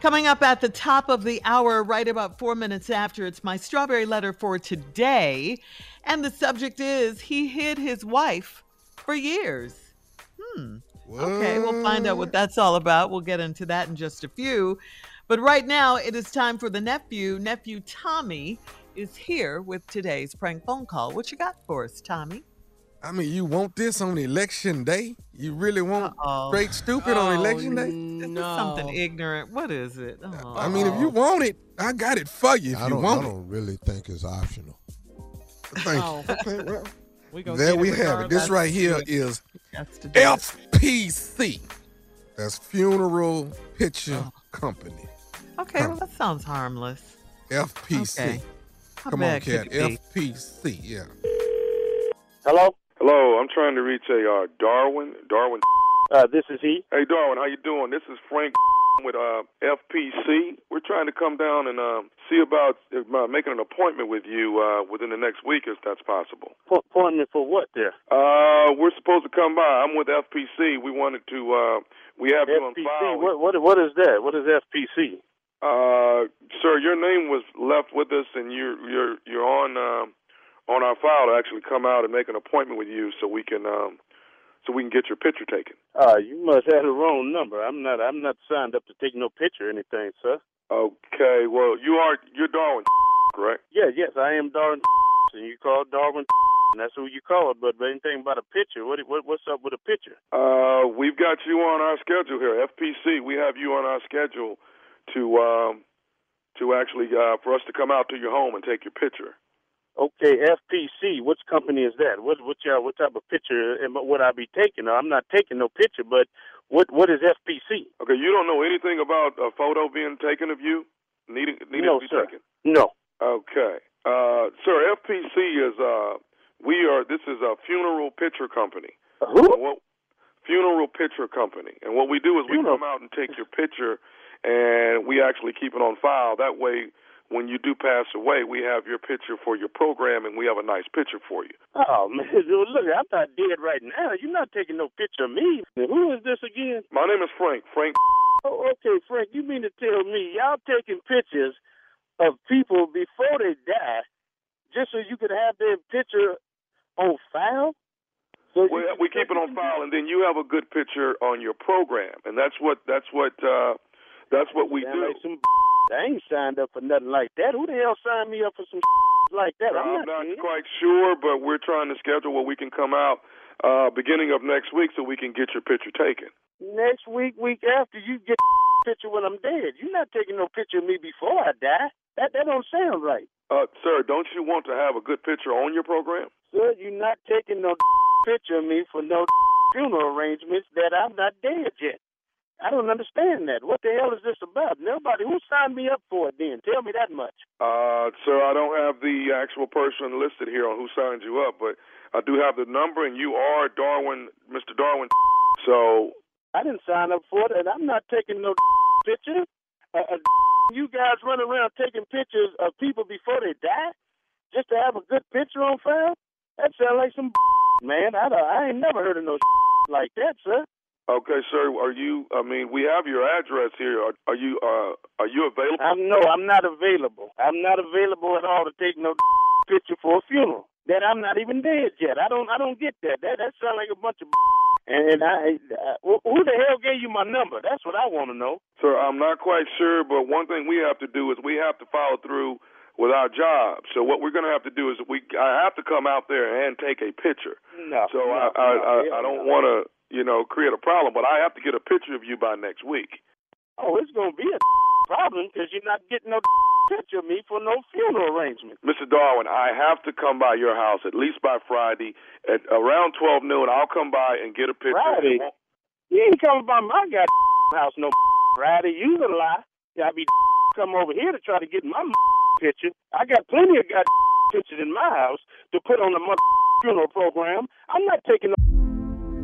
Coming up at the top of the hour, right about four minutes after, it's my strawberry letter for today. And the subject is he hid his wife for years. Hmm. Okay, we'll find out what that's all about. We'll get into that in just a few. But right now, it is time for the nephew. Nephew Tommy is here with today's prank phone call. What you got for us, Tommy? I mean, you want this on election day? You really want Uh-oh. straight stupid on election day? Oh, this is something ignorant. What is it? I mean, if you want it, I got it for you. If I you don't, want I don't really think it's optional. Thank Oh. you. Okay, well, We gonna there we it have it. This right here is That's to do it. FPC. That's Funeral Picture Oh. Company. Okay, well, that sounds harmless. FPC. Okay. Come on, cat. could it be? FPC. Yeah. Hello? Hello, I'm trying to reach a uh, Darwin. Darwin. Uh, this is he. Hey, Darwin, how you doing? This is Frank with uh, FPC. We're trying to come down and uh, see about uh, making an appointment with you uh, within the next week, if that's possible. Po- appointment for what there? Uh, we're supposed to come by. I'm with FPC. We wanted to. Uh, we have you on file. What, what, what is that? What is FPC? Uh, sir, your name was left with us, and you're you're you're on uh, on our file to actually come out and make an appointment with you, so we can um, so we can get your picture taken. Uh, you must have the wrong number. I'm not. I'm not signed up to take no picture or anything, sir. Okay, well, you are you're Darwin, correct? Yeah, yes, I am Darwin, and you call Darwin, and that's who you call it. But, but anything about a picture? What, what what's up with a picture? Uh, we've got you on our schedule here, FPC. We have you on our schedule to um, to actually uh, for us to come out to your home and take your picture. Okay, FPC. Which company is that? What what y'all, what type of picture am, would I be taking? Now, I'm not taking no picture, but what what is FPC? Okay, you don't know anything about a photo being taken of you needing needing No, to be sir. taken. No. Okay, uh, sir, FPC is uh, we are this is a funeral picture company. Who? What, funeral picture company, and what we do is we come out and take your picture, and we actually keep it on file. That way, when you do pass away, we have your picture for your program, and we have a nice picture for you. Oh man, look, I'm not dead right now. You're not taking no picture of me. Who is this again? My name is Frank. Frank. Oh, okay, Frank. You mean to tell me y'all taking pictures of people before they die, just so you could have their picture on file? So we, we keep it on file, and then you have a good picture on your program, and that's what that's what uh, that's what we do. Like some I ain't signed up for nothing like that. Who the hell signed me up for some like that? I'm, I'm not, not quite sure, but we're trying to schedule where we can come out uh, beginning of next week so we can get your picture taken. Next week, week after, you get picture when I'm dead. You're not taking no picture of me before I die. That that don't sound right. Uh, sir, don't you want to have a good picture on your program? Sir, you're not taking no picture of me for no funeral arrangements that I'm not dead yet. I don't understand that. What the hell is this about? Nobody who signed me up for it then? Tell me that much. Uh, sir, I don't have the actual person listed here on who signed you up, but I do have the number, and you are Darwin, Mr. Darwin. So I didn't sign up for it, and I'm not taking no picture. Uh, uh, you guys run around taking pictures of people before they die just to have a good picture on file? That sounds like some man. I, I ain't never heard of no like that, sir. Okay, sir. Are you? I mean, we have your address here. Are, are you? Uh, are you available? I'm, no, I'm not available. I'm not available at all to take no picture for a funeral. That I'm not even dead yet. I don't. I don't get that. That that sounds like a bunch of. And I, uh, who the hell gave you my number? That's what I want to know. Sir, I'm not quite sure, but one thing we have to do is we have to follow through with our job. So what we're going to have to do is we I have to come out there and take a picture. No. So no, I, no, I I, I don't no. want to you know create a problem, but I have to get a picture of you by next week. Oh, it's going to be a problem because you're not getting no picture of me for no funeral arrangement. Mr. Darwin, I have to come by your house at least by Friday at around 12 noon. I'll come by and get a picture. Friday? You ain't coming by my goddamn house no Friday. You a lie. I be come over here to try to get my picture. I got plenty of goddamn pictures in my house to put on the mother funeral program. I'm not taking no.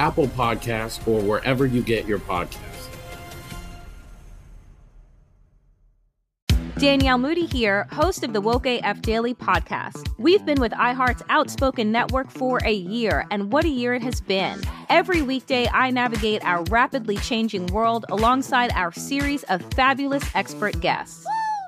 Apple Podcasts, or wherever you get your podcasts. Danielle Moody here, host of the Woke AF Daily podcast. We've been with iHeart's Outspoken Network for a year, and what a year it has been. Every weekday, I navigate our rapidly changing world alongside our series of fabulous expert guests.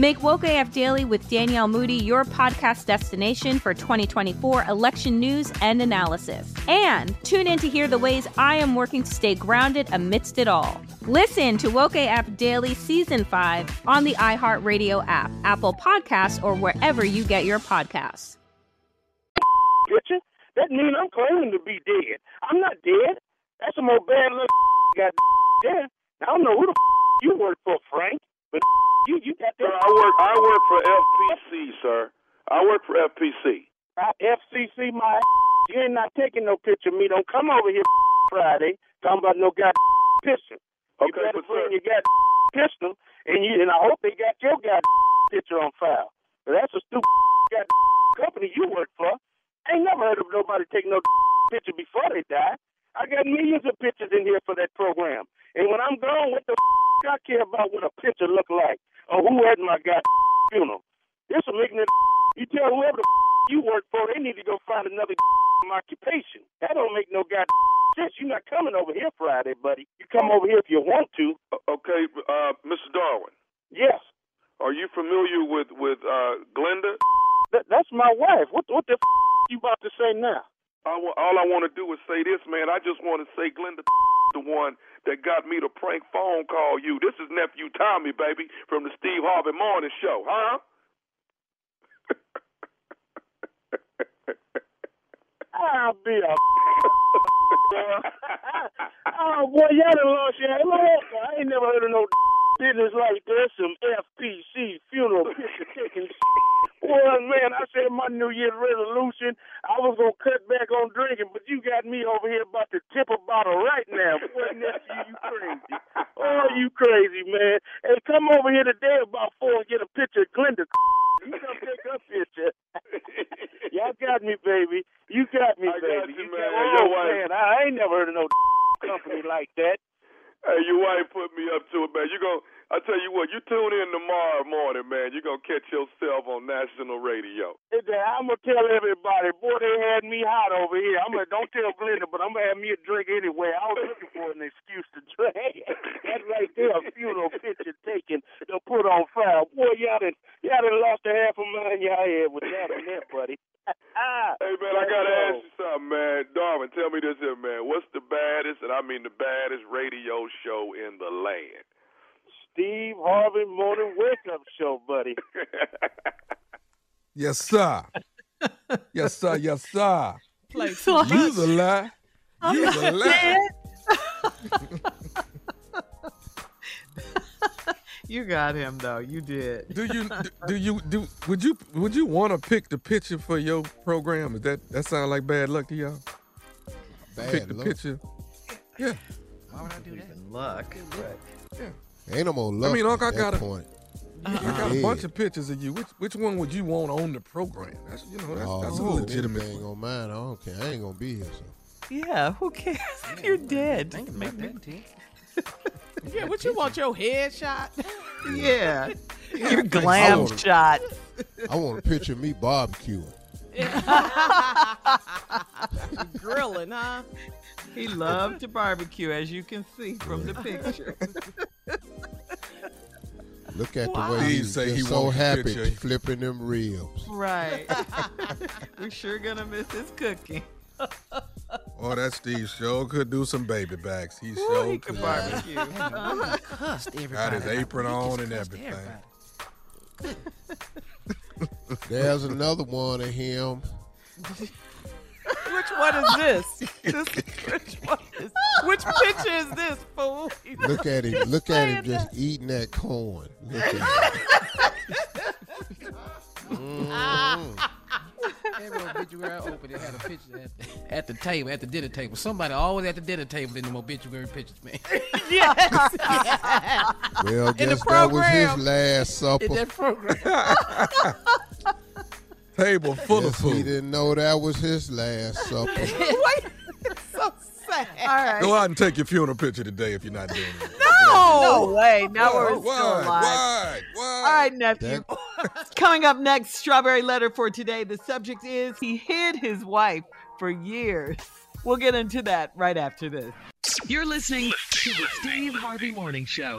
Make Woke AF Daily with Danielle Moody your podcast destination for 2024 election news and analysis. And tune in to hear the ways I am working to stay grounded amidst it all. Listen to Woke AF Daily Season 5 on the iHeartRadio app, Apple Podcasts, or wherever you get your podcasts. That mean I'm claiming to be dead. I'm not dead. That's some old bad little got dead. I don't know who the you work for, Frank, but you you got Sir, I work I work for FPC, sir. I work for FPC. Uh, FCC, my you ain't not taking no picture of me. Don't come over here Friday talking about no god picture. You Okay, better but bring sir- your god pistol, and you and I hope they got your god picture on file. But that's a stupid god company you work for. I ain't never heard of nobody taking no picture before they die. I got millions of pictures in here for that program. And when I'm gone, what the I care about what a picture look like or who at my god funeral. This some ignorant you tell whoever the you work for, they need to go find another occupation. That don't make no god sense. You're not coming over here Friday, buddy. You come over here if you want to. Okay, uh, Mr. Darwin. Yes. Are you familiar with with uh, Glenda? That, that's my wife. What what the f- you about to say now? I all I want to do is say this, man. I just want to say Glenda, the one that got me to prank phone call you. This is nephew Tommy, baby, from the Steve Harvey Morning Show, huh? I'll be a oh boy, y'all done lost your. I ain't never heard of no business like this. Some FPC funeral. Boy, man, I said my New Year's resolution, I was gonna cut back on drinking, but you got me over here about to tip a bottle right now. Boy, nephew, you crazy. Oh, you crazy, man. Hey, come over here today about four and get a picture of Glenda. You come take her picture. Y'all got me, baby. You got me, I got baby. you, got- man. oh, Your wife- man, I ain't never heard of no company like that. Hey, your wife put me up to it, man. You gon' I tell you what, you tune in tomorrow morning, man. You're gonna catch yourself on national radio. Hey, Dad, I'm gonna tell everybody, boy, they had me hot over here. I'm gonna don't tell Glenda, but I'm gonna have me a drink anyway. I was looking for an excuse to drink. That's right there, a funeral picture taken to put on file. Boy, y'all done, y'all done lost a half a mind y'all had with that on that, buddy. Hey man, I gotta ask you something, man. Darwin, tell me this here, man. What's the baddest, and I mean the baddest radio show in the land? Steve Harvey Morning Wake Up Show, buddy. Yes, sir. yes, sir. Yes, sir. Play You's a lie. You's a lie. You got him though. You did. Do you do, do you do would you would you want to pick the picture for your program? Is that that sound like bad luck to y'all? Bad pick the luck? picture. Yeah. Why would I do that? Luck. Yeah. Ain't no more luck. I mean, Unc, I at that got a, point. I got a bunch of pictures of you. Which which one would you want on the program? That's you know that's, Oh, that's a Lord, legitimate. anything on mine. I don't care. I ain't gonna be here. So. Yeah, who cares if you're dead? I Think about that, T. Yeah, what you want your head shot? Yeah. Your I glam wanna- shot. I want a picture of me barbecuing. Grilling, huh? He loved to barbecue, as you can see from the picture. Look at Wow. the way he's say he so happy picture. flipping them ribs. right. We're sure gonna miss his cooking. Oh, that Steve show could do some baby backs. He Ooh, sure he could could. barbecue. He cussed. Got his apron on and everything. Everybody. There's another one of him. Which one is this? this which one is which picture is this, fool? Look at him. Look at him just eating that corn. Look at him. Mm. Every obituary I opened, it had a picture at the, at the table, at the dinner table. Somebody always at the dinner table in the obituary pictures, man. yes. Well, In the guess that was his last supper. In that program. Table full of Guess he didn't know that was his last supper. Wait, so sad. All right. Go out and take your funeral picture today if you're not doing it. No, no way. Now we're Why? still alive. Why? Why? All right, nephew. Coming up next, strawberry letter for today. The subject is he hid his wife for years. We'll get into that right after this. You're listening to the Steve Harvey Morning Show.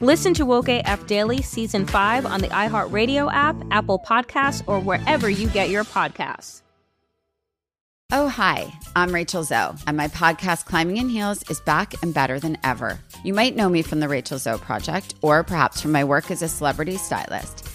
Listen to Woke AF Daily Season 5 on the iHeartRadio app, Apple Podcasts, or wherever you get your podcasts. Oh, hi, I'm Rachel Zoe, and my podcast, Climbing in Heels, is back and better than ever. You might know me from the Rachel Zoe Project, or perhaps from my work as a celebrity stylist.